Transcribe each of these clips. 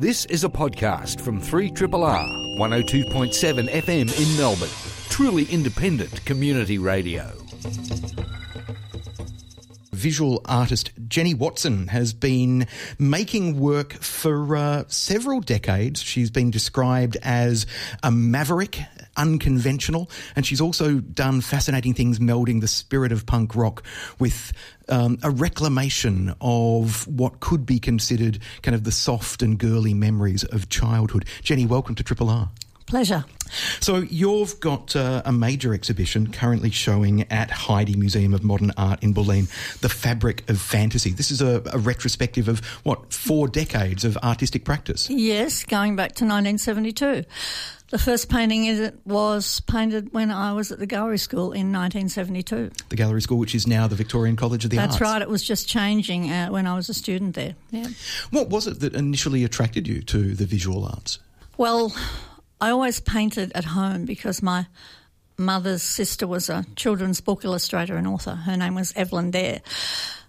This is a podcast from 3RRR 102.7 FM in Melbourne. Truly independent community radio. Visual artist Jenny Watson has been making work for uh, several decades. She's been described as a maverick, unconventional, and she's also done fascinating things melding the spirit of punk rock with um, a reclamation of what could be considered kind of the soft and girly memories of childhood. Jenny, welcome to Triple R. Pleasure. So you've got uh, a major exhibition currently showing at Heide Museum of Modern Art in Bulleen, The Fabric of Fantasy. This is a, a retrospective of, what, four decades of artistic practice? Yes, going back to 1972. The first painting it was painted when I was at the gallery school in 1972. The gallery school, which is now the Victorian College of the That's Arts. That's right. It was just changing uh, when I was a student there. Yeah. What was it that initially attracted you to the visual arts? Well, I always painted at home because my mother's sister was a children's book illustrator and author. Her name was Evelyn Dare.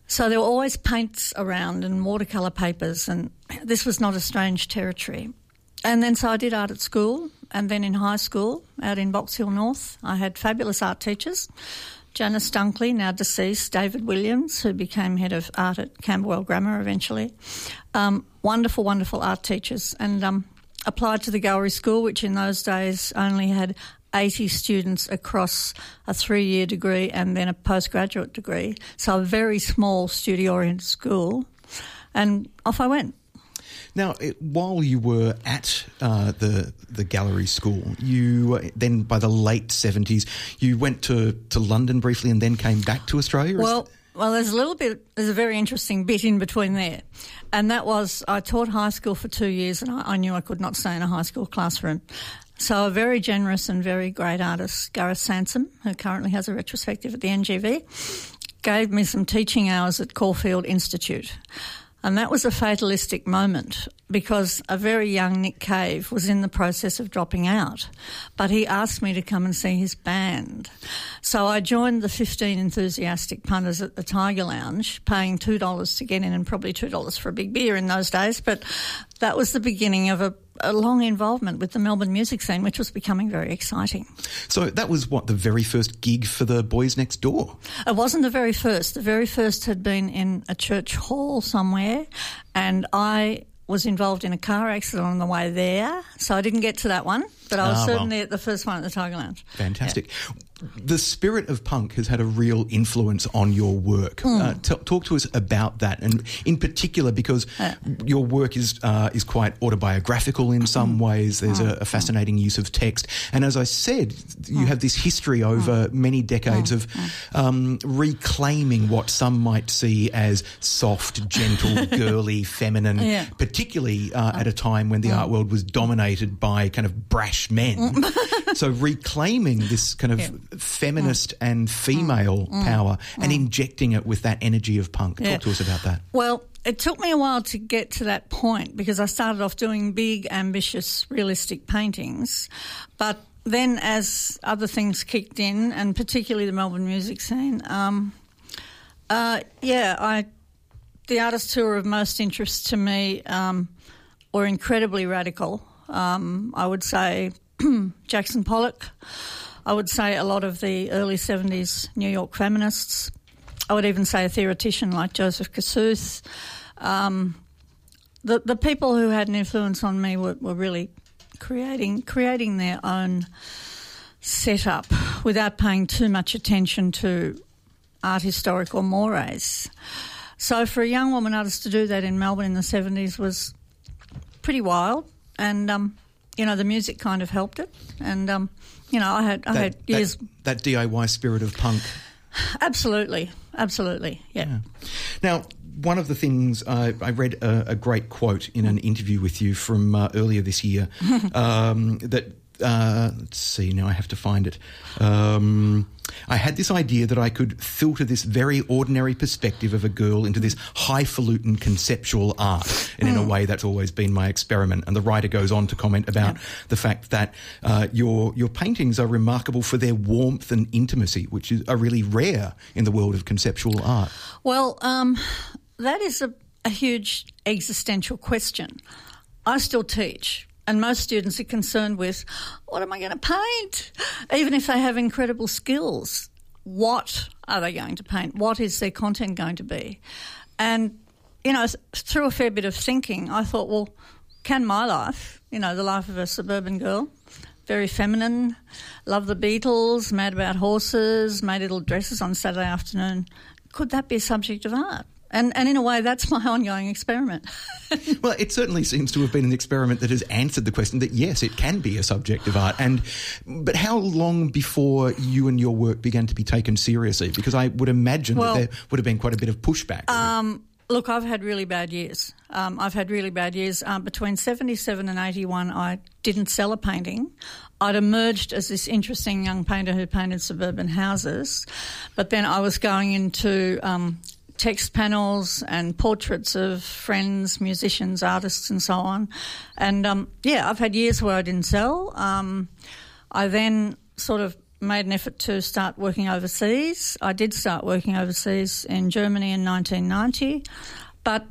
So there were always paints around and watercolour papers, and this was not a strange territory. And then so I did art at school, and then in high school out in Box Hill North, I had fabulous art teachers. Janice Dunkley, now deceased, David Williams, who became head of art at Camberwell Grammar eventually. Um, wonderful, wonderful art teachers. And um, applied to the gallery school, which in those days only had 80 students across a three year degree and then a postgraduate degree. So a very small studio oriented school. And off I went. Now, it, while you were at uh, the the gallery school, you uh, then by the late seventies, you went to, to London briefly and then came back to Australia. Well, well, there's a little bit, there's a very interesting bit in between there. And that was I taught high school for two years and I, I knew I could not stay in a high school classroom. So a very generous and very great artist, Gareth Sansom, who currently has a retrospective at the NGV, gave me some teaching hours at Caulfield Institute. And that was a fatalistic moment because a very young Nick Cave was in the process of dropping out. But he asked me to come and see his band. So I joined the 15 enthusiastic punters at the Tiger Lounge, paying $2 to get in and probably $2 for a big beer in those days. But that was the beginning of a, a long involvement with the Melbourne music scene, which was becoming very exciting. so that was what the very first gig for the Boys Next Door. It wasn't the very first. The very first had been in a church hall somewhere, and I was involved in a car accident on the way there, so I didn't get to that one. But I was Ah, well. certainly at the first one at the Tiger Lounge. Fantastic. The spirit of punk has had a real influence on your work. Hmm. Uh, t- talk to us about that, and in particular, because your work is uh, is quite autobiographical in some Hmm. ways. There's a, a fascinating use of text, and as I said, Hmm. you have this history over many decades of um, reclaiming what some might see as soft, gentle, girly, feminine, Yeah. particularly uh, at a time when the art world was dominated by kind of brash men. so reclaiming this kind of Yeah. Feminist and female power and injecting it with that energy of punk. Yeah. Talk to us about that. Well, it took me a while to get to that point because I started off doing big, ambitious, realistic paintings. But then, as other things kicked in, and particularly the Melbourne music scene, um, uh, yeah, I the artists who were of most interest to me um, were incredibly radical. Um, I would say Jackson Pollock. I would say a lot of the early 70s New York feminists. I would even say a theoretician like Joseph Kosuth. Um, the, the people who had an influence on me were, were really creating creating their own setup without paying too much attention to art historical mores. So for a young woman artist to do that in Melbourne in the 70s was pretty wild. And, um, you know, the music kind of helped it. And, um, you know, I had, I had That, years. that, that DIY spirit of punk. Absolutely. Absolutely. Yeah. Now, one of the things I, I read a, a great quote in an interview with you from uh, earlier this year um, that. Uh, let's see. Now I have to find it. Um, I had this idea that I could filter this very ordinary perspective of a girl into this highfalutin conceptual art, and in a way, that's always been my experiment. And the writer goes on to comment about the fact that uh, your your paintings are remarkable for their warmth and intimacy, which is, are really rare in the world of conceptual art. Well, um, that is a, a huge existential question. I still teach. And most students are concerned with what am I going to paint? Even if they have incredible skills, what are they going to paint? What is their content going to be? And, you know, through a fair bit of thinking, I thought, well, can my life, you know, the life of a suburban girl, very feminine, love the Beatles, mad about horses, made little dresses on Saturday afternoon, could that be a subject of art? And, and in a way, that's my ongoing experiment. well, it certainly seems to have been an experiment that has answered the question that yes, it can be a subject of art. And but how long before you and your work began to be taken seriously? Because I would imagine well, that there would have been quite a bit of pushback. Um, look, I've had really bad years. Um, I've had really bad years. Um, between 77 and 81, I didn't sell a painting. I'd emerged as this interesting young painter who painted suburban houses, but then I was going into um, text panels and portraits of friends, musicians, artists, and so on. And um, yeah, I've had years where I didn't sell. Um, I then sort of made an effort to start working overseas. I did start working overseas in Germany in 1990, but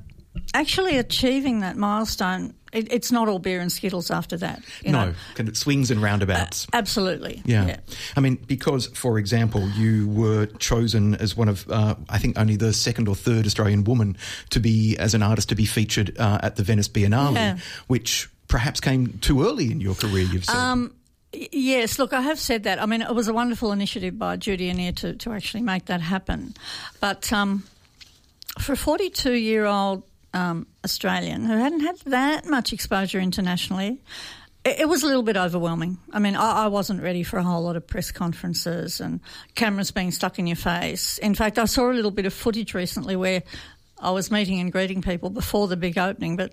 actually achieving that milestone it, it's not all beer and skittles after that. no, it swings and roundabouts. Uh, absolutely. Yeah. yeah. I mean, because, for example, you were chosen as one of, uh, I think, only the second or third Australian woman to be, as an artist, to be featured uh, at the Venice Biennale, yeah. which perhaps came too early in your career, you've said. Um, Yes, look, I have said that. I mean, it was a wonderful initiative by Judy Annear to, to actually make that happen. But um, for a 42 year old um, Australian who hadn't had that much exposure internationally, it, it was a little bit overwhelming. I mean, I, I, wasn't ready for a whole lot of press conferences and cameras being stuck in your face. In fact, I saw a little bit of footage recently where I was meeting and greeting people before the big opening, but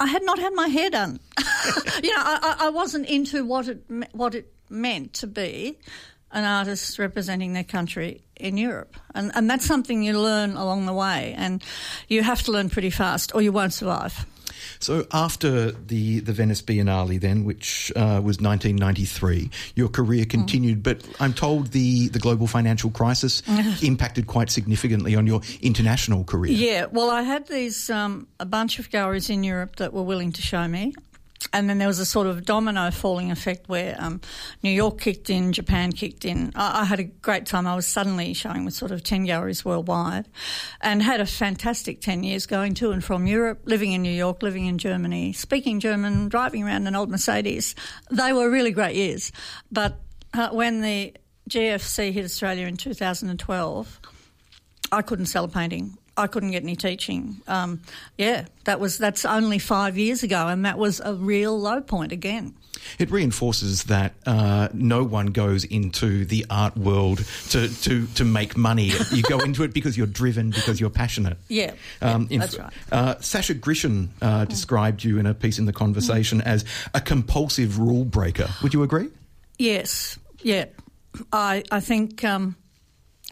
I had not had my hair done. you know, I, I wasn't into what it what it meant to be an artist representing their country in Europe. And, and that's something you learn along the way, and you have to learn pretty fast or you won't survive. So after the, the Venice Biennale, then, which uh, was 1993, your career continued. Mm. But I'm told the, the global financial crisis impacted quite significantly on your international career. Yeah, well, I had these um, a bunch of galleries in Europe that were willing to show me and then there was a sort of domino falling effect where um, New York kicked in, Japan kicked in. I, I, had a great time. I was suddenly showing with sort of 10 galleries worldwide and had a fantastic 10 years going to and from Europe, living in New York, living in Germany, speaking German, driving around an old Mercedes. They were really great years. But uh, when the GFC hit Australia in 2012, I couldn't sell a painting. I couldn't get any teaching. Um, yeah, that was that's only five years ago, and that was a real low point again. It reinforces that uh, no one goes into the art world to, to, to make money. You go into it because you're driven, because you're passionate. Yeah, um, yeah that's right. Uh, Sasha Grishin uh, mm. described you in a piece in the conversation mm. as a compulsive rule breaker. Would you agree? Yes. Yeah. I I think. Um,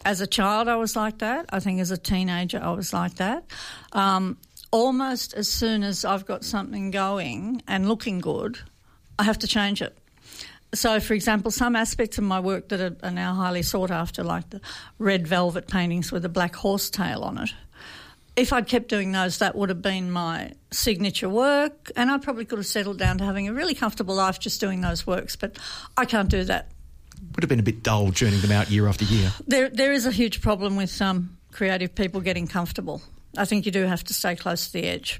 as a child, I was like that. I think as a teenager, I was like that. Um, almost as soon as I've got something going and looking good, I have to change it. So, for example, some aspects of my work that are, are now highly sought after, like the red velvet paintings with a black horse tail on it, if I'd kept doing those, that would have been my signature work, and I probably could have settled down to having a really comfortable life just doing those works. But I can't do that would have been a bit dull churning them out year after year. There, there is a huge problem with um, creative people getting comfortable. I think you do have to stay close to the edge.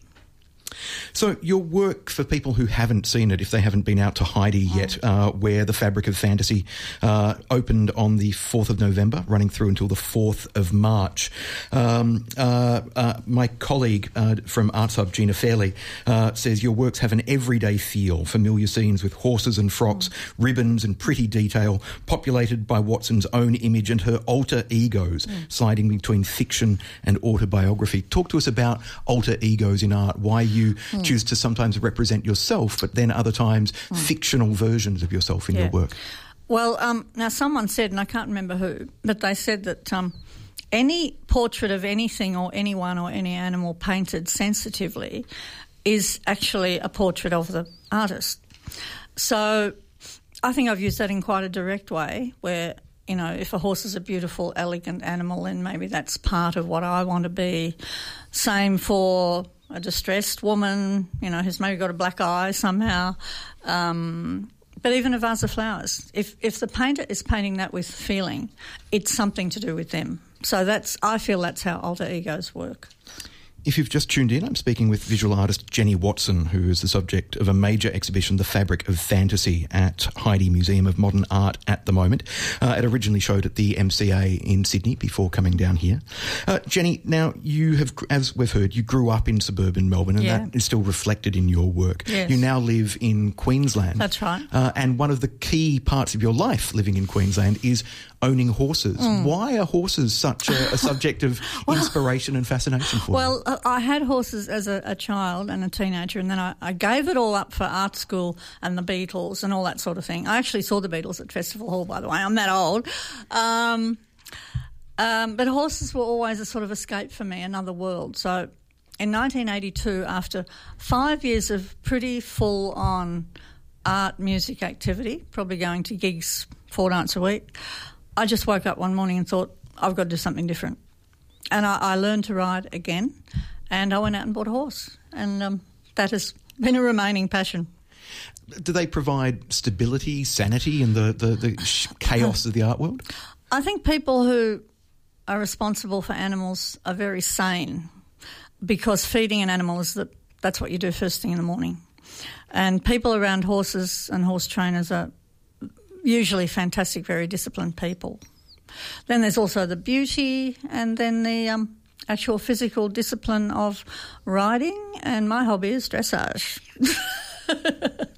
So, your work for people who haven't seen it, if they haven't been out to Heide yet, mm. uh, where The Fabric of Fantasy uh, opened on the 4th of November, running through until the 4th of March. Um, uh, uh my colleague uh, from Arts Hub, Gina Fairley, uh, says your works have an everyday feel, familiar scenes with horses and frocks, mm. ribbons and pretty detail, populated by Watson's own image and her alter egos, mm. sliding between fiction and autobiography. Talk to us about alter egos in art, why you you mm. choose to sometimes represent yourself, but then other times mm. fictional versions of yourself in yeah. your work. Well, um, now someone said, and I can't remember who, but they said that um, any portrait of anything or anyone or any animal painted sensitively is actually a portrait of the artist. So I think I've used that in quite a direct way where, you know, if a horse is a beautiful, elegant animal, then maybe that's part of what I want to be. Same for a distressed woman, you know, who's maybe got a black eye somehow. Um, but even a vase of flowers. If if the painter is painting that with feeling, it's something to do with them. So that's I feel that's how alter egos work. If you've just tuned in, I'm speaking with visual artist Jenny Watson, who is the subject of a major exhibition, The Fabric of Fantasy, at Heide Museum of Modern Art at the moment. Uh, it originally showed at the MCA in Sydney before coming down here. Uh, Jenny, now you have, as we've heard, you grew up in suburban Melbourne, and Yeah. that is still reflected in your work. Yes. You now live in Queensland. That's right. Uh, and one of the key parts of your life living in Queensland is owning horses. Mm. Why are horses such a, a subject of inspiration and fascination for you? Well, uh, I had horses as a, a child and a teenager, and then I, I gave it all up for art school and the Beatles and all that sort of thing. I actually saw the Beatles at Festival Hall, by the way. I'm that old. Um, um, but horses were always a sort of escape for me, another world. So in 1982, after five years of pretty full on art, music activity, probably going to gigs four nights a week, I just woke up one morning and thought, I've got to do something different. And I, I learned to ride again, and I went out and bought a horse. And um, that has been a remaining passion. do they provide stability, sanity, in the, the, the chaos of the art world? I think people who are responsible for animals are very sane because feeding an animal is the, that's what you do first thing in the morning. And people around horses and horse trainers are usually fantastic, very disciplined people. Then there's also the beauty and then the um, actual physical discipline of riding. And my hobby is dressage.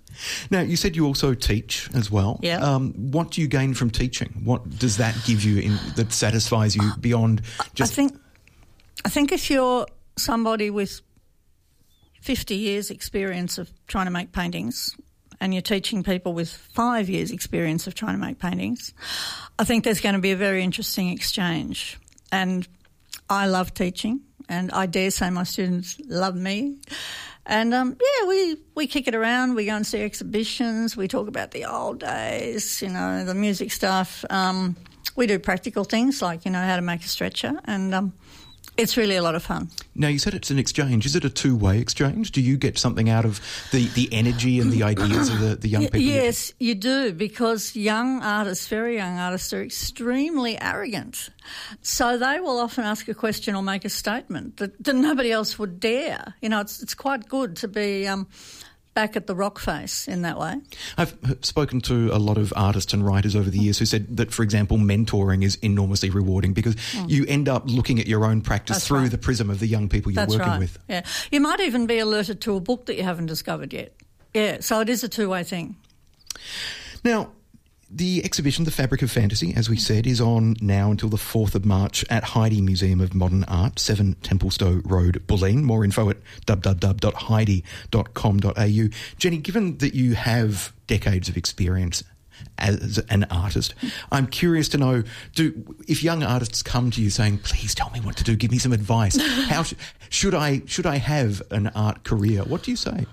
Now, you said you also teach as well. Yeah. Um, what do you gain from teaching? What does that give you in, that satisfies you beyond just? I think I think if you're somebody with 50 years experience of trying to make paintings and you're teaching people with 5 years experience of trying to make paintings, I think there's going to be a very interesting exchange. And I love teaching and I dare say my students love me. And um, yeah, we, we kick it around. We go and see exhibitions. We talk about the old days, you know, the music stuff. Um, we do practical things like, you know, how to make a stretcher. And um, it's really a lot of fun. now, you said it's an exchange. Is it a two-way exchange? Do you get something out of the, the energy and the ideas of the, the young people? you- Yes, you do, because young artists, very young artists, are extremely arrogant. So they will often ask a question or make a statement that, that nobody else would dare. You know, it's, it's quite good to be um, back at the rock face in that way. I've spoken to a lot of artists and writers over the years who said that, for example, mentoring is enormously rewarding because you end up looking at your own practice Mm. That's through right. the prism of the young people you're That's working right. with. Yeah, you might even be alerted to a book that you haven't discovered yet. Yeah, so it is a two way thing. Now, the exhibition, The Fabric of Fantasy, as we said, is on now until the 4th of March at Heide Museum of Modern Art, 7 Templestowe Road, Bulleen. More info at www.heide.com.au. Jenny, given that you have decades of experience as an artist, I'm curious to know do if young artists come to you saying, "Please tell me what to do, give me some advice. How sh- should I should I have an art career?" What do you say?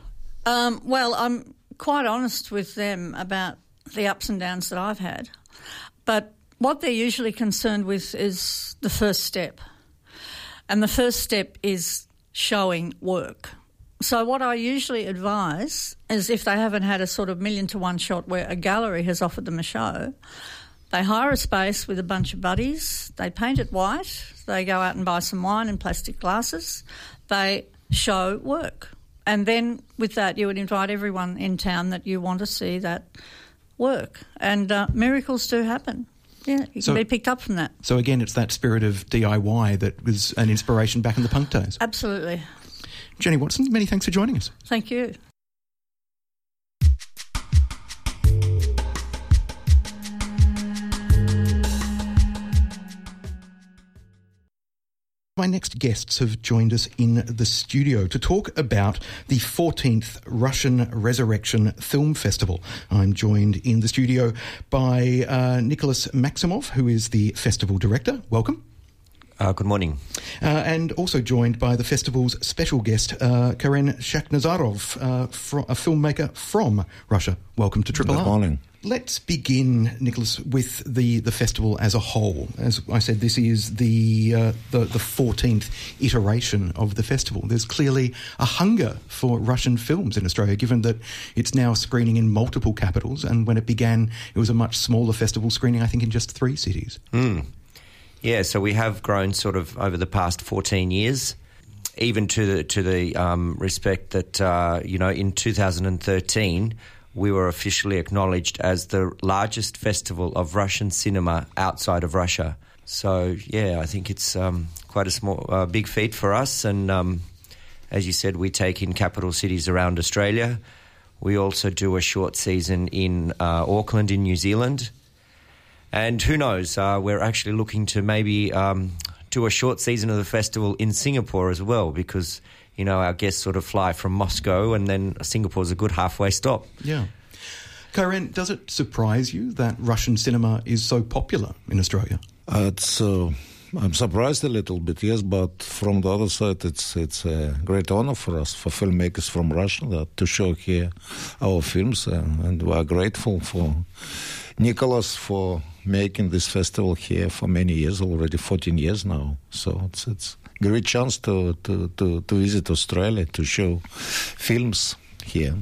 Um, well, I'm quite honest with them about the ups and downs that I've had. But what they're usually concerned with is the first step. And the first step is showing work. So, what I usually advise is if they haven't had a sort of million to one shot where a gallery has offered them a show, they hire a space with a bunch of buddies, they paint it white, they go out and buy some wine in plastic glasses, they show work. And then with that, you would invite everyone in town that you want to see that work. And uh, miracles do happen. Yeah, you So- can be picked up from that. So again, it's that spirit of DIY that was an inspiration back in the punk days. Absolutely. Jenny Watson, many thanks for joining us. Thank you. My next guests have joined us in the studio to talk about the 14th Russian Resurrection Film Festival. I'm joined in the studio by uh, Nicholas Maximov, who is the festival director. Welcome. Uh, good morning. Uh, and also joined by the festival's special guest, uh, Karen Shakhnazarov, uh, fro- a filmmaker from Russia. Welcome to Triple R. Good R. morning. Let's begin, Nicholas, with the, the festival as a whole. As I said, this is the, uh, the the 14th iteration of the festival. There's clearly a hunger for Russian films in Australia, given that it's now screening in multiple capitals. And when it began, it was a much smaller festival screening, I think, in just three cities. Mm. Yeah, so we have grown sort of over the past 14 years even to the to the um, respect that uh, you know in 2013 we were officially acknowledged as the largest festival of Russian cinema outside of Russia. So yeah, I think it's um, quite a small, uh, big feat for us. And um, as you said, we take in capital cities around Australia. We also do a short season in uh, Auckland in New Zealand. And who knows, uh, we're actually looking to maybe um, do a short season of the festival in Singapore as well because you know our guests sort of fly from Moscow and then Singapore's a good halfway stop. Yeah. Karen, does it surprise you that Russian cinema is so popular in Australia? Uh, it's uh, I'm surprised a little bit, yes, but from the other side, it's it's a great honor for us, for filmmakers from Russia, that, to show here our films, uh, and we are grateful for Nicholas for making this festival here for many years already, 14 years now. So it's it's a great chance to, to, to, to visit Australia to show films here.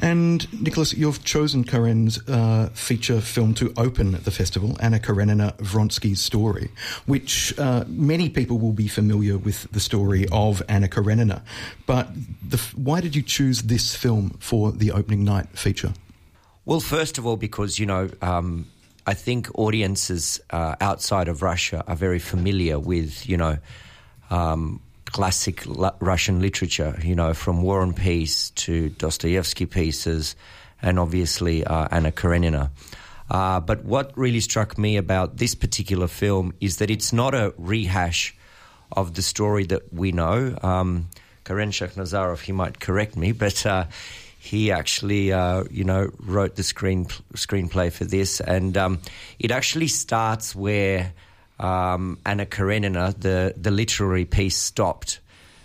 And Nicholas, you've chosen Karen's uh, feature film to open the festival, Anna Karenina Vronsky's story, which uh, many people will be familiar with the story of Anna Karenina. But the, why did you choose this film for the opening night feature? Well, first of all, because, you know, um, I think audiences uh, outside of Russia are very familiar with, you know, um, classic Russian literature, you know, from War and Peace to Dostoevsky pieces, and obviously uh, Anna Karenina. Uh, but what really struck me about this particular film is that it's not a rehash of the story that we know. Um, Karen Shakhnazarov, he might correct me, but uh, he actually, uh, you know, wrote the screen screenplay for this, and um, it actually starts where um, Anna Karenina, the the literary piece, stopped.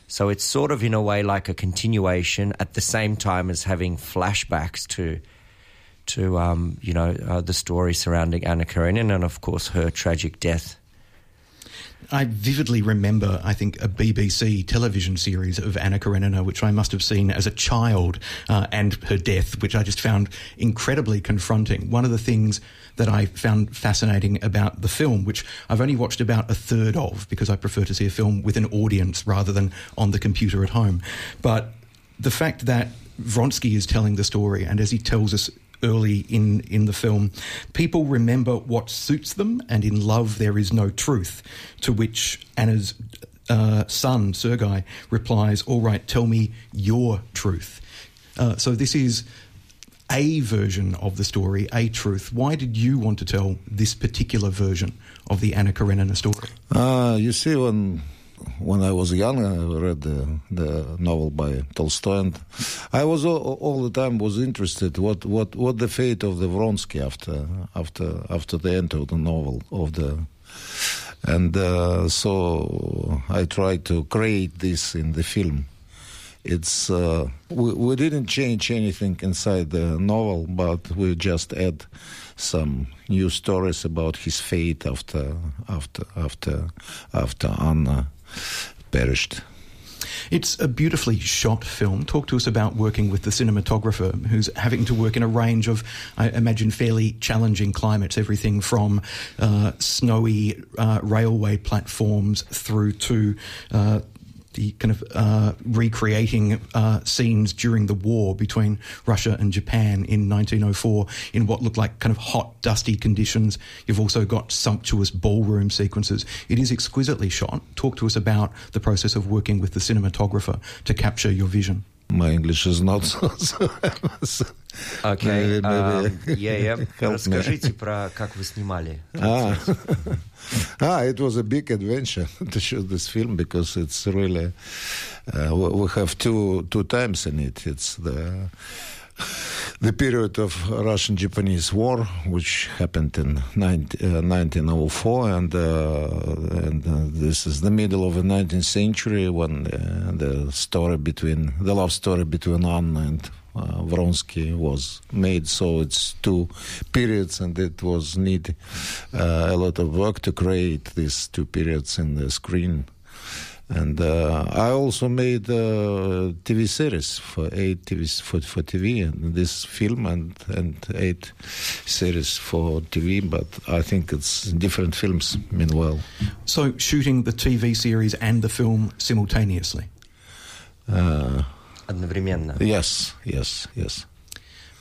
So it's sort of in a way like a continuation, at the same time as having flashbacks to to um, you know uh, the story surrounding Anna Karenina and of course her tragic death. I vividly remember, I think, a BBC television series of Anna Karenina, which I must have seen as a child, uh, and her death, which I just found incredibly confronting. One of the things that I found fascinating about the film, which I've only watched about a third of because I prefer to see a film with an audience rather than on the computer at home. But the fact that Vronsky is telling the story, and as he tells us early in, in the film. People remember what suits them, and in love there is no truth. To which Anna's uh, son, Sergei, replies, All right, tell me your truth. Uh, so this is a version of the story, a truth. Why did you want to tell this particular version of the Anna Karenina story? Uh, you see, when when I was young, I read the, the novel by Tolstoy, and I was all, all, the time was interested what, what, what the fate of the Vronsky after after after the end of the novel of the, and uh, so I tried to create this in the film. It's uh, we, we didn't change anything inside the novel, but we just add some new stories about his fate after after after after Anna perished. It's a beautifully shot film. Talk to us about working with the cinematographer who's having to work in a range of, I imagine, fairly challenging climates, everything from uh, snowy uh, railway platforms through to uh, the kind of uh, recreating uh, scenes during the war between Russia and Japan in 1904 in what looked like kind of hot, dusty conditions. You've also got sumptuous ballroom sequences. It is exquisitely shot. Talk to us about the process of working with the cinematographer to capture your vision My English is not so. so Окей. Okay. Um, yeah, yeah. Расскажите про как вы снимали. Ah. ah, it was a big adventure to shoot this film because it's really uh, we have two two times in it. It's the the period of Russian-Japanese War, which happened in 19, uh, 1904, and, uh, and uh, this is the middle of the 19th century when uh, the story between the love story between Anna and uh, Vronsky was made. So it's two periods, and it was need uh, a lot of work to create these two periods in the screen. And uh, I also made a TV series for eight TV for, for TV and this film and and eight series for TV. But I think it's different films. Meanwhile, So shooting the TV series and the film simultaneously, uh, Одновременно. yes, yes, yes.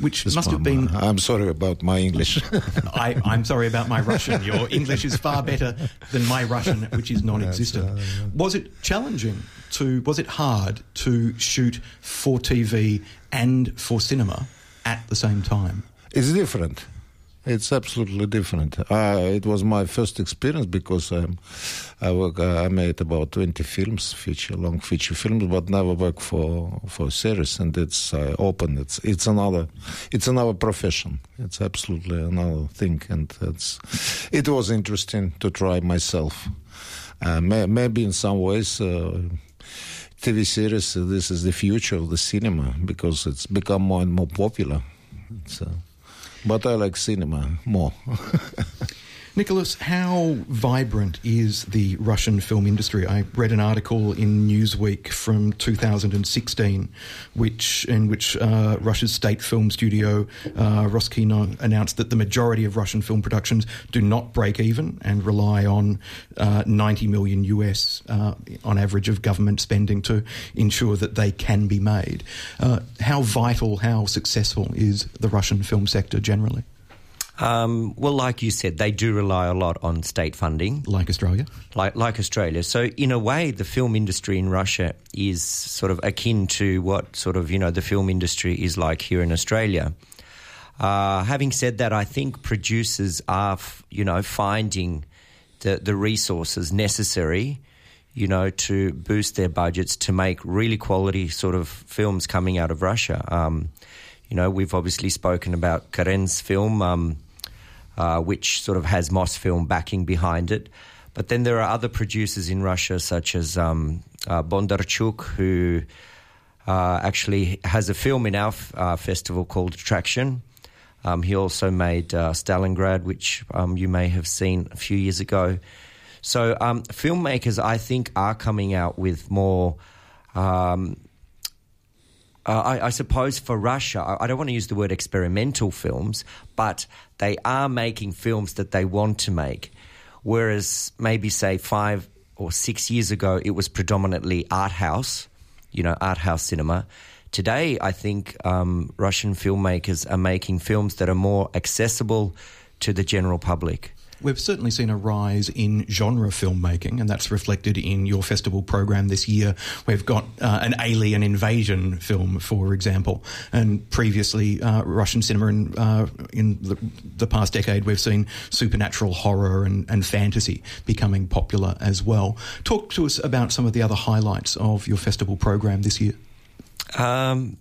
which must have been. uh, I'm sorry about my English. I, I'm sorry about my Russian. Your English is far better than my Russian, which is non-existent. Was it challenging to? Was it hard to shoot for TV and for cinema at the same time? It's different. It's absolutely different. Uh, it was my first experience because um, I work. Uh, I made about twenty films, feature long feature films, but never worked for for series. And it's uh, open. It's it's another it's another profession. It's absolutely another thing, and it's it was interesting to try myself. Uh, may, maybe in some ways. Uh, TV series, uh, this is the future of the cinema because it's become more and more popular. Uh, but I like cinema more. Nicholas, how vibrant is the Russian film industry? I read an article in Newsweek from 2016, which in which uh, Russia's state film studio uh, Roskino announced that the majority of Russian film productions do not break even and rely on uh, 90 million US uh, on average of government spending to ensure that they can be made. Uh, how vital, how successful is the Russian film sector generally, Um, well, like you said, they do rely a lot on state funding. like Australia? like like Australia. So in a way, the film industry in Russia is sort of akin to what sort of you know the film industry is like here in Australia. Uh, having said that, I think producers are f- you know finding the the resources necessary. You know, to boost their budgets to make really quality sort of films coming out of Russia. Um, you know, we've obviously spoken about Karen's film, um, uh, which sort of has Mosfilm backing behind it. But then there are other producers in Russia, such as um, uh, Bondarchuk, who uh, actually has a film in our f- uh, festival called Attraction. Um, he also made uh, Stalingrad, which um, you may have seen a few years ago. So um, filmmakers, I think, are coming out with more. Um, uh, I, I suppose for Russia, I, I don't want to use the word experimental films, but they are making films that they want to make. Whereas maybe, say, five or six years ago, it was predominantly art house, you know, art house cinema. Today, I think um, Russian filmmakers are making films that are more accessible to the general public. We've certainly seen a rise in genre filmmaking, and that's reflected in your festival program this year. We've got uh, an alien invasion film, for example, and previously uh, Russian cinema in, uh, in the, the past decade, we've seen supernatural horror and, and fantasy becoming popular as well. Talk to us about some of the other highlights of your festival program this year. Um,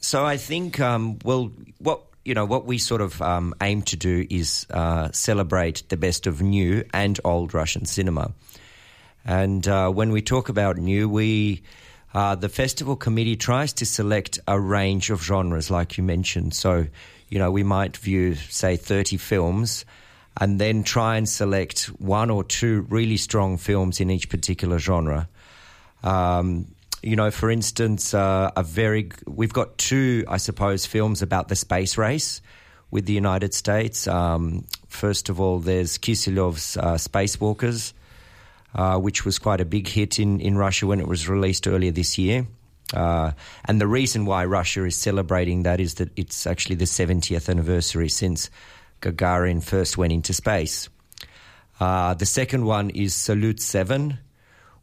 so I think, um, well, what you know, what we sort of um, aim to do is uh, celebrate the best of new and old Russian cinema. And uh, when we talk about new, we uh, the festival committee tries to select a range of genres, like you mentioned. So, you know, we might view, say, thirty films. And then try and select one or two really strong films in each particular genre. Um, you know, for instance, uh, a very we've got two, I suppose, films about the space race with the United States. Um, first of all, there's Kiselyov's uh, Spacewalkers, uh, which was quite a big hit in, in Russia when it was released earlier this year. Uh, and the reason why Russia is celebrating that is that it's actually the 70th anniversary since Gagarin first went into space. Uh, the second one is Salyut 7,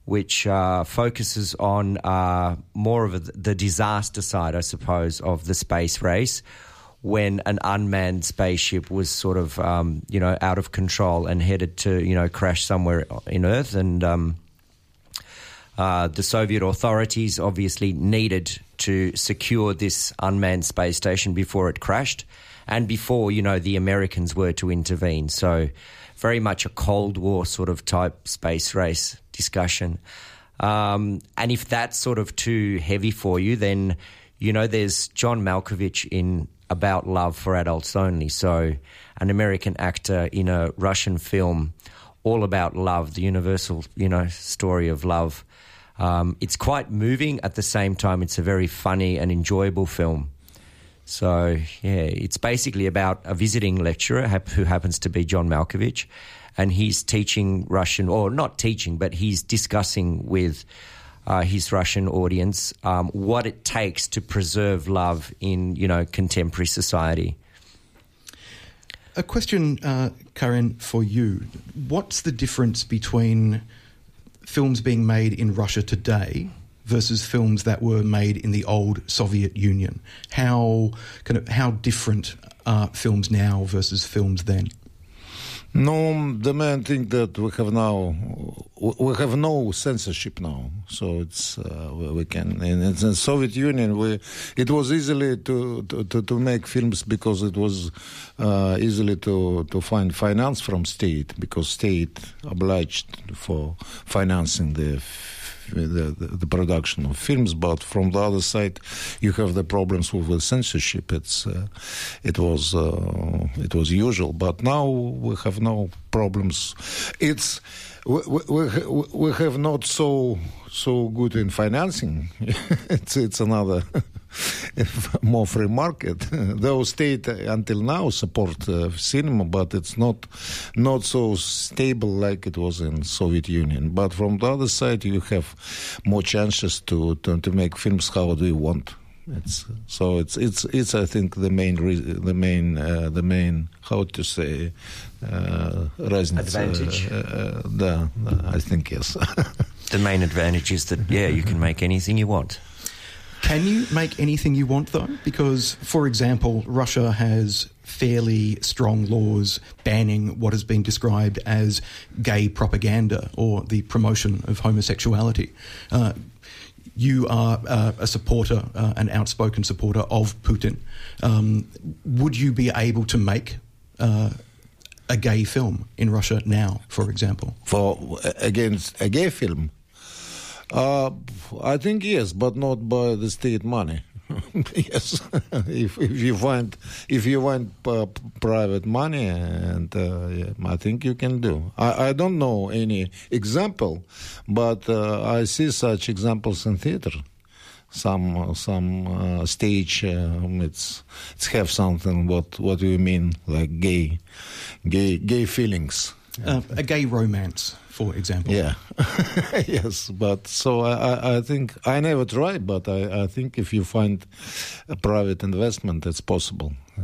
which uh, focuses on uh, more of a, the disaster side, I suppose, of the space race when an unmanned spaceship was sort of, um, you know, out of control and headed to, you know, crash somewhere in Earth. And um, uh, the Soviet authorities obviously needed to secure this unmanned space station before it crashed and before, you know, the Americans were to intervene. So, very much a Cold War sort of type space race discussion. Um, and if that's sort of too heavy for you, then you know, there's John Malkovich in About Love for Adults Only. So, an American actor in a Russian film all about love, the universal, you know, story of love. Um, it's quite moving at the same time. It's a very funny and enjoyable film. So, yeah, it's basically about a visiting lecturer who happens to be John Malkovich, and he's teaching Russian, or not teaching, but he's discussing with uh, his Russian audience um, what it takes to preserve love in, you know, contemporary society. A question, uh, Karen, for you. What's the difference between films being made in Russia today versus films that were made in the old Soviet Union? How kind of how different are films now versus films then? No, the main thing that we have now, we have no censorship now, so it's uh, we can. In, the Soviet Union, we it was easily to to, to make films because it was uh, easily to to find finance from state because state obliged for financing the the, the, the, production of films. But from the other side, you have the problems with the censorship. It's uh, it was uh, it was usual, but now we have no problems. It's we, we, we have not so so good in financing. it's it's another more free market. Though state until now support uh, cinema, but it's not not so stable like it was in Soviet Union. But from the other side, you have more chances to to, to make films how do you want. It's so it's it's it's I think the main re- the main uh, the main how to say uh, advantage. Uh, the, I think yes. the main advantage is that yeah you can make anything you want. Can you make anything you want, though? Because, for example, Russia has fairly strong laws banning what has been described as gay propaganda or the promotion of homosexuality. Uh, you are uh, a supporter, uh, an outspoken supporter of Putin. Um, would you be able to make uh, a gay film in Russia now, for example? For against a gay film? Uh, I think yes, but not by the state money. yes, if, if you find if you find uh, private money, and uh, yeah, I think you can do. I, I don't know any example, but uh, I see such examples in theater. Some some uh, stage um, it's it's have something. What what do you mean like gay, gay gay feelings? Uh, a gay romance for example. Yeah, yes, but so I, I think I never tried, but I, I think if you find a private investment, it's possible.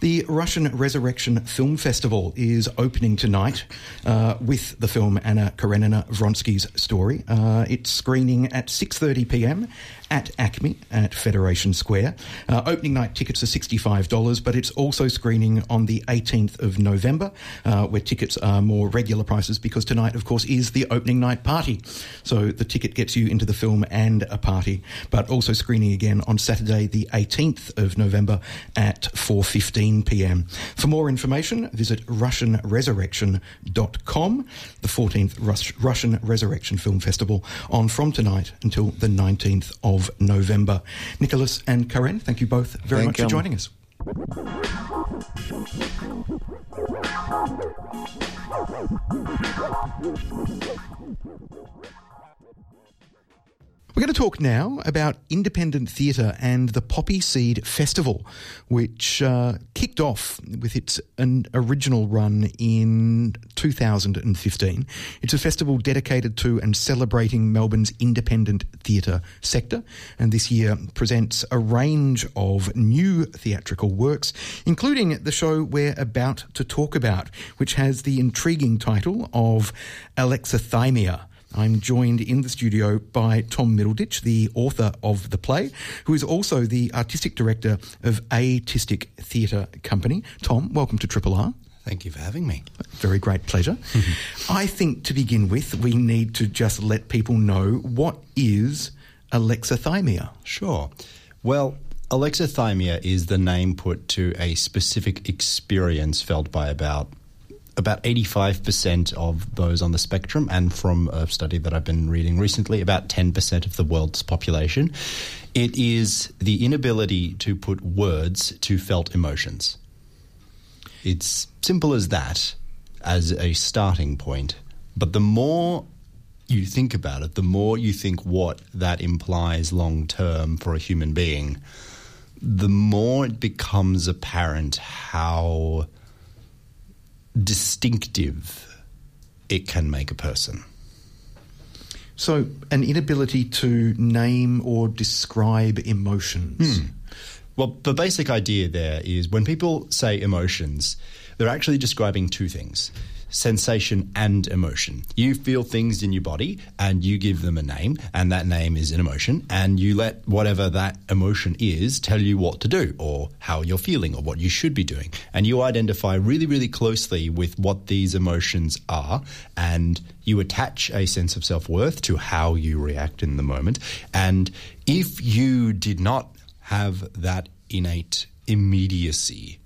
The Russian Resurrection Film Festival is opening tonight uh, with the film Anna Karenina Vronsky's story. Uh, it's screening at 6:30 p.m at ACMI at Federation Square. Uh, opening night tickets are $65, but it's also screening on the 18th of November, uh, where tickets are more regular prices because tonight, of course, is the opening night party. So the ticket gets you into the film and a party, but also screening again on Saturday, the 18th of November at 4.15 p.m. For more information, visit RussianResurrection.com, the 14th Rus- Russian Resurrection Film Festival on from tonight until the 19th of of November. Nicholas and Karen, thank you both very thank much you. for joining us. We're going to talk now about independent theatre and the Poppy Seed Festival, which uh, kicked off with its original run in 2015. It's a festival dedicated to and celebrating Melbourne's independent theatre sector, and this year presents a range of new theatrical works, including the show we're about to talk about, which has the intriguing title of Alexithymia. I'm joined in the studio by Tom Middleditch, the author of the play, who is also the artistic director of Atistic Theatre Company. Tom, welcome to Triple R. Thank you for having me. Very great pleasure. I think to begin with, we need to just let people know what is alexithymia. Sure. Well, alexithymia is the name put to a specific experience felt by about about 85% of those on the spectrum, and from a study that I've been reading recently, about 10% of the world's population. It is the inability to put words to felt emotions. It's simple as that as a starting point. But the more you think about it, the more you think what that implies long term for a human being, the more it becomes apparent how distinctive it can make a person. So, an inability to name or describe emotions. Hmm. Well, the basic idea there is when people say emotions, they're actually describing two things sensation and emotion. You feel things in your body and you give them a name, and that name is an emotion, and you let whatever that emotion is tell you what to do or how you're feeling or what you should be doing. And you identify really, really closely with what these emotions are, and you attach a sense of self worth to how you react in the moment. And if you did not have that innate immediacy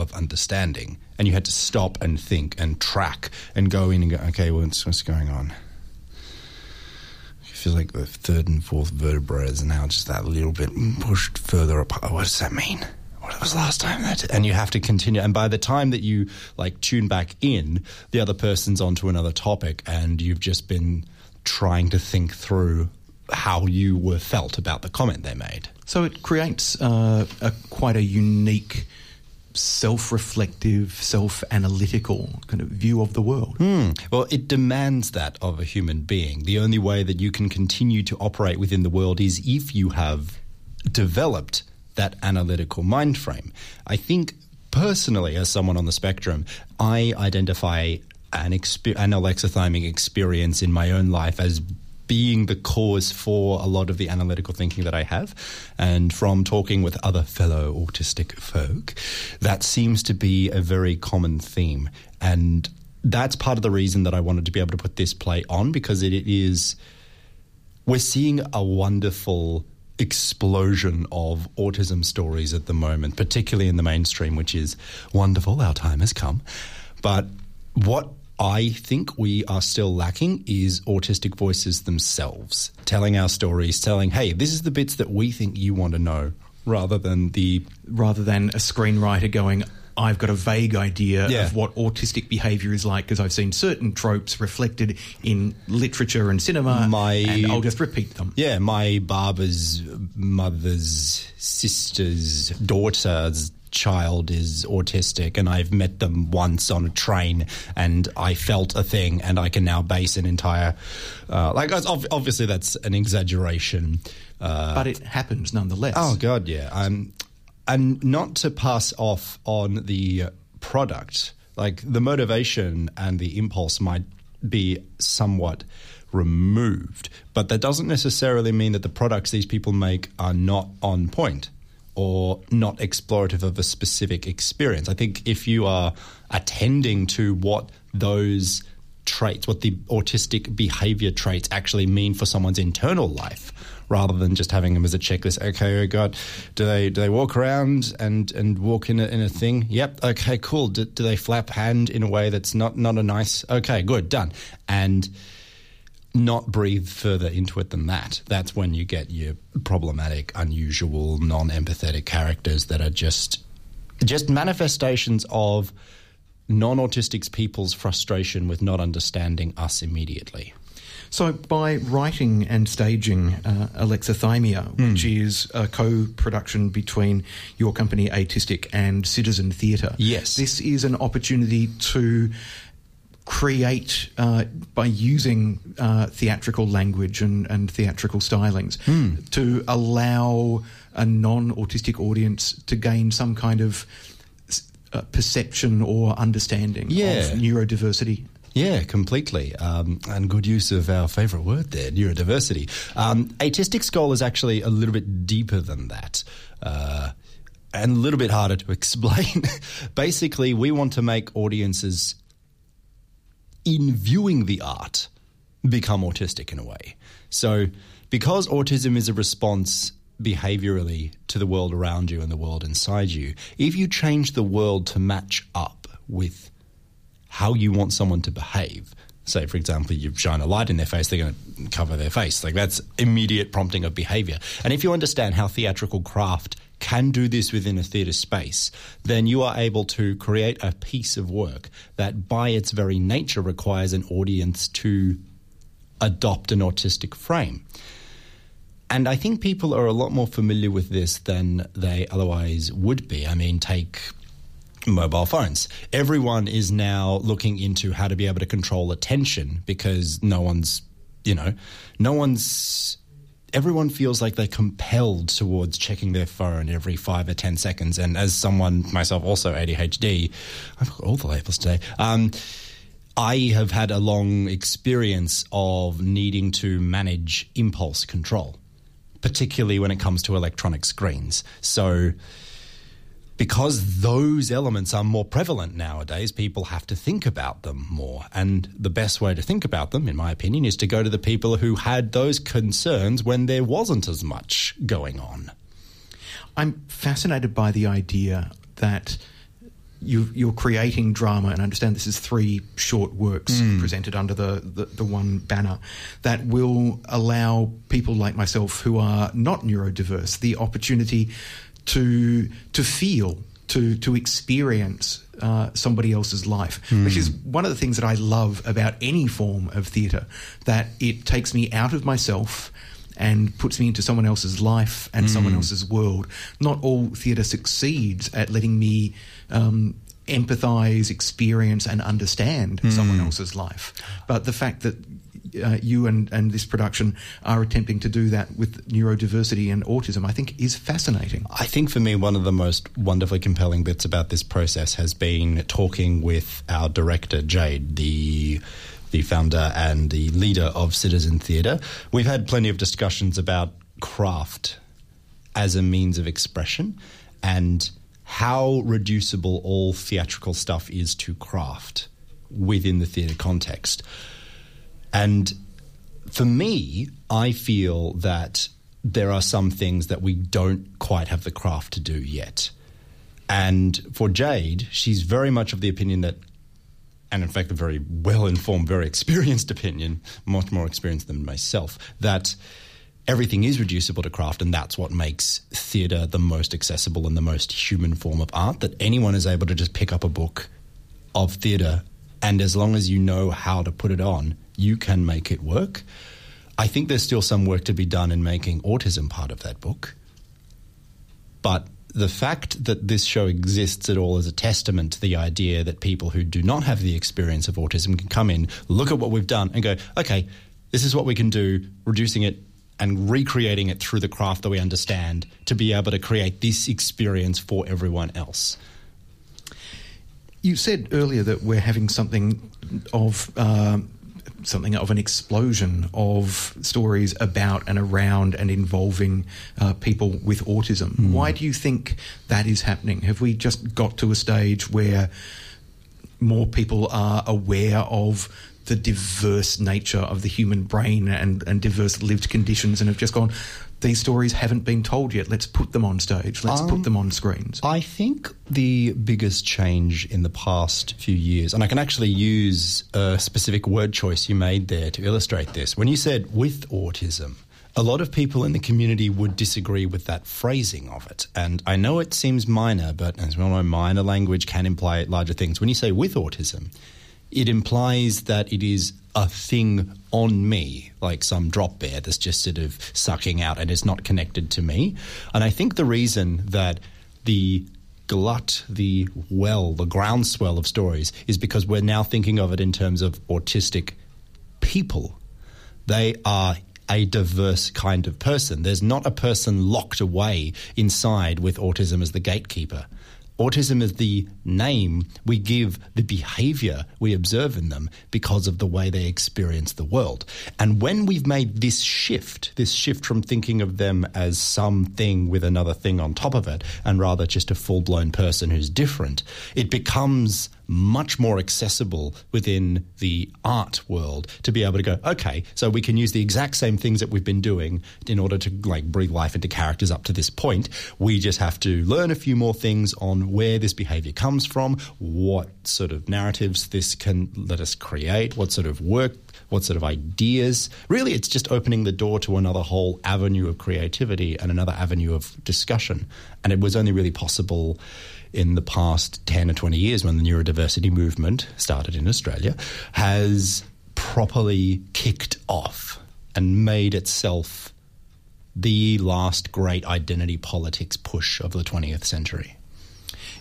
of understanding, and you had to stop and think and track and go in and go, okay, what's, what's going on? I feel like the third and fourth vertebrae is now just that little bit pushed further apart. What does that mean? What was last time that? And you have to continue. And by the time that you like tune back in, the other person's onto another topic, and you've just been trying to think through how you were felt about the comment they made. So, it creates uh, a, quite a unique self reflective, self analytical kind of view of the world. Hmm. Well, it demands that of a human being. The only way that you can continue to operate within the world is if you have developed that analytical mind frame. I think personally, as someone on the spectrum, I identify an, exper- an alexithymic experience in my own life as being the cause for a lot of the analytical thinking that I have. And from talking with other fellow autistic folk, that seems to be a very common theme. And that's part of the reason that I wanted to be able to put this play on because it is, we're seeing a wonderful explosion of autism stories at the moment, particularly in the mainstream, which is wonderful. Our time has come. But what I think we are still lacking is autistic voices themselves telling our stories, telling, hey, this is the bits that we think you want to know, rather than the. Rather than a screenwriter going, I've got a vague idea Yeah. of what autistic behavior is like because I've seen certain tropes reflected in literature and cinema, My- and I'll just repeat them. Yeah, my barber's mother's sister's daughter's child is autistic and I've met them once on a train and I felt a thing and I can now base an entire uh, like obviously that's an exaggeration uh, But it happens nonetheless. Oh God, yeah. Um, and not to pass off on the product, like the motivation and the impulse might be somewhat removed, but that doesn't necessarily mean that the products these people make are not on point or not explorative of a specific experience. I think if you are attending to what those traits, what the autistic behavior traits actually mean for someone's internal life, rather than just having them as a checklist. Okay, oh God, do they do they walk around and and walk in a, in a thing? Yep. Okay, cool. Do, do they flap hand in a way that's not not a nice? Okay, good, done. And not breathe further into it than that. That's when you get your problematic, unusual, non-empathetic characters that are just just manifestations of non-autistic people's frustration with not understanding us immediately. So, by writing and staging uh, Alexithymia, Hmm. which is a co production between your company Atistic and Citizen Theatre, Yes. this is an opportunity to create uh, by using uh, theatrical language and, and theatrical stylings Hmm. to allow a non autistic audience to gain some kind of uh, perception or understanding Yeah. of neurodiversity. Yeah, completely. Um, and good use of our favourite word there, neurodiversity. Um, Atistic's goal is actually a little bit deeper than that. Uh, and a little bit harder to explain. Basically, we want to make audiences, in viewing the art, become autistic in a way. So, because autism is a response behaviorally to the world around you and the world inside you, if you change the world to match up with how you want someone to behave. Say, for example, you shine a light in their face, they're going to cover their face. Like that's immediate prompting of behavior. And if you understand how theatrical craft can do this within a theatre space, then you are able to create a piece of work that, by its very nature, requires an audience to adopt an autistic frame. And I think people are a lot more familiar with this than they otherwise would be. I mean, take mobile phones. Everyone is now looking into how to be able to control attention because no one's, you know, no one's everyone feels like they're compelled towards checking their phone every five or ten seconds. And as someone myself, also ADHD, I've got all the labels today. Um, I have had a long experience of needing to manage impulse control, particularly when it comes to electronic screens. So because those elements are more prevalent nowadays, people have to think about them more. And the best way to think about them, in my opinion, is to go to the people who had those concerns when there wasn't as much going on. I'm fascinated by the idea that you, are creating drama, and I understand this is three short works mm. presented under the, the, the, one banner that will allow people like myself who are not neurodiverse the opportunity to to feel to to experience uh, somebody else's life, mm. which is one of the things that I love about any form of theatre. That it takes me out of myself and puts me into someone else's life and mm. someone else's world. Not all theatre succeeds at letting me. Um, empathize, experience, and understand mm. someone else's life. But the fact that uh, you and, and this production are attempting to do that with neurodiversity and autism, I think is fascinating. I think for me, one of the most wonderfully compelling bits about this process has been talking with our director, Jade, the the founder and the leader of Citizen Theatre. We've had plenty of discussions about craft as a means of expression and how reducible all theatrical stuff is to craft within the theatre context. And for me, I feel that there are some things that we don't quite have the craft to do yet. And for Jade, she's very much of the opinion that, and in fact, a very well informed, very experienced opinion, much more experienced than myself, that everything is reducible to craft, and that's what makes theatre the most accessible and the most human form of art. That anyone is able to just pick up a book of theatre, and as long as you know how to put it on, you can make it work. I think there's still some work to be done in making autism part of that book. But the fact that this show exists at all is a testament to the idea that people who do not have the experience of autism can come in, look at what we've done, and go, okay, this is what we can do, reducing it and recreating it through the craft that we understand to be able to create this experience for everyone else. You said earlier that we're having something of. Uh, something of an explosion of stories about and around and involving uh, people with autism. Mm. Why do you think that is happening? Have we just got to a stage where more people are aware of the diverse nature of the human brain and, and diverse lived conditions and have just gone, these stories haven't been told yet. Let's put them on stage. Let's um, put them on screens. I think the biggest change in the past few years, and I can actually use a specific word choice you made there to illustrate this. When you said with autism, a lot of people in the community would disagree with that phrasing of it. And I know it seems minor, but as well know, minor language can imply larger things. When you say with autism, it implies that it is a thing on me, like some drop bear that's just sort of sucking out and is not connected to me. And I think the reason that the glut, the well, the groundswell of stories is because we're now thinking of it in terms of autistic people. They are a diverse kind of person. There's not a person locked away inside with autism as the gatekeeper. Autism is the name we give the behavior we observe in them because of the way they experience the world. And when we've made this shift, this shift from thinking of them as something with another thing on top of it, and rather just a full blown person who's different, it becomes much more accessible within the art world to be able to go, okay, so we can use the exact same things that we've been doing in order to like breathe life into characters up to this point. We just have to learn a few more things on where this behavior comes from, what sort of narratives this can let us create, what sort of work what sort of ideas. Really, it's just opening the door to another whole avenue of creativity and another avenue of discussion. And it was only really possible in the past 10 or 20 years when the neurodiversity movement started in Australia has properly kicked off and made itself the last great identity politics push of the 20th century.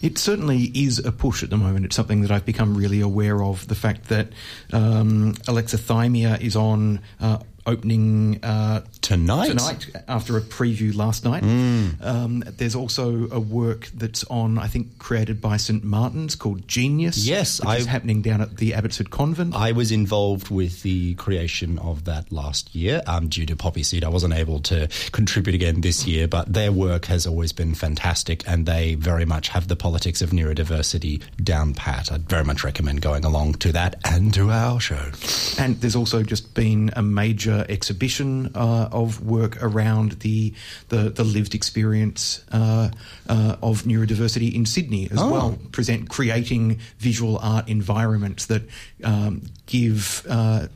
It certainly is a push at the moment. It's something that I've become really aware of. The fact that um, Alexithymia is on uh, opening uh, tonight. Tonight, after a preview last night. Mm. Um, there's also a work that's on, I think, created by St Martin's called Genius. Yes, which I, is happening down at the Abbotsford Convent. I was involved with the creation of that last year. Um, due to Poppy Seed, I wasn't able to contribute again this year, but their work has always been fantastic, and they very much have the politics of neurodiversity down pat. I'd very much recommend going along to that and to our show. And there's also just been a major exhibition uh, of work around the the, the lived experience uh, uh, of neurodiversity in Sydney as oh. well. Present creating visual art environments that um, give uh,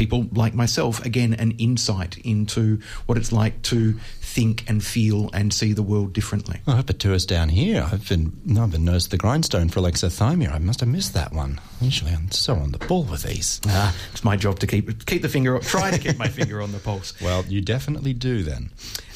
people like myself, again, an insight into what it's like to think and feel and see the world differently. I hope it tours down here. I've been I've been nose to the grindstone for alexithymia. I must have missed that one. Usually I'm so on the ball with these. Ah, it's my job to keep keep the finger up, try to keep my finger on the pulse. Well, you definitely do then.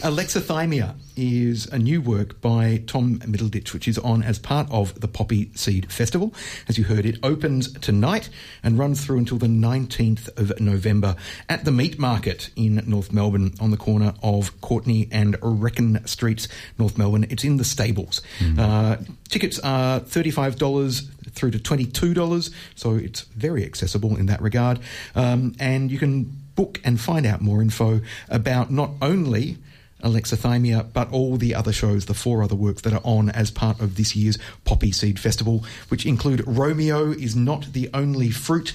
Alexithymia is a new work by Tom Middleditch, which is on as part of the Poppy Seed Festival. As you heard, it opens tonight and runs through until the 19th of November at the Meat Market in North Melbourne on the corner of Courtney and Wreckyn Streets, North Melbourne. It's in the stables. Mm. Uh, tickets are $35 through to $22, so it's very accessible in that regard. Um, and you can book and find out more info about not only Alexithymia, but all the other shows, the four other works that are on as part of this year's Poppy Seed Festival, which include Romeo is Not the Only Fruit,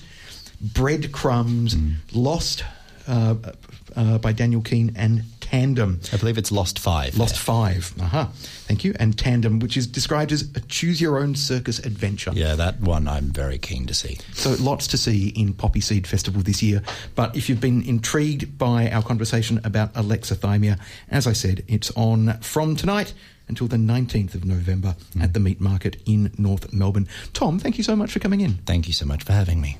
Breadcrumbs, mm. Lost uh, uh, by Daniel Keene, and Tandem. I believe it's Lost Five. Lost there. Five. Aha. Uh-huh. Thank you. And Tandem, which is described as a choose your own circus adventure. Yeah, that one I'm very keen to see. So lots to see in Poppy Seed Festival this year. But if you've been intrigued by our conversation about alexithymia, as I said, it's on from tonight until the 19th of November mm. at the Meat Market in North Melbourne. Tom, thank you so much for coming in. Thank you so much for having me.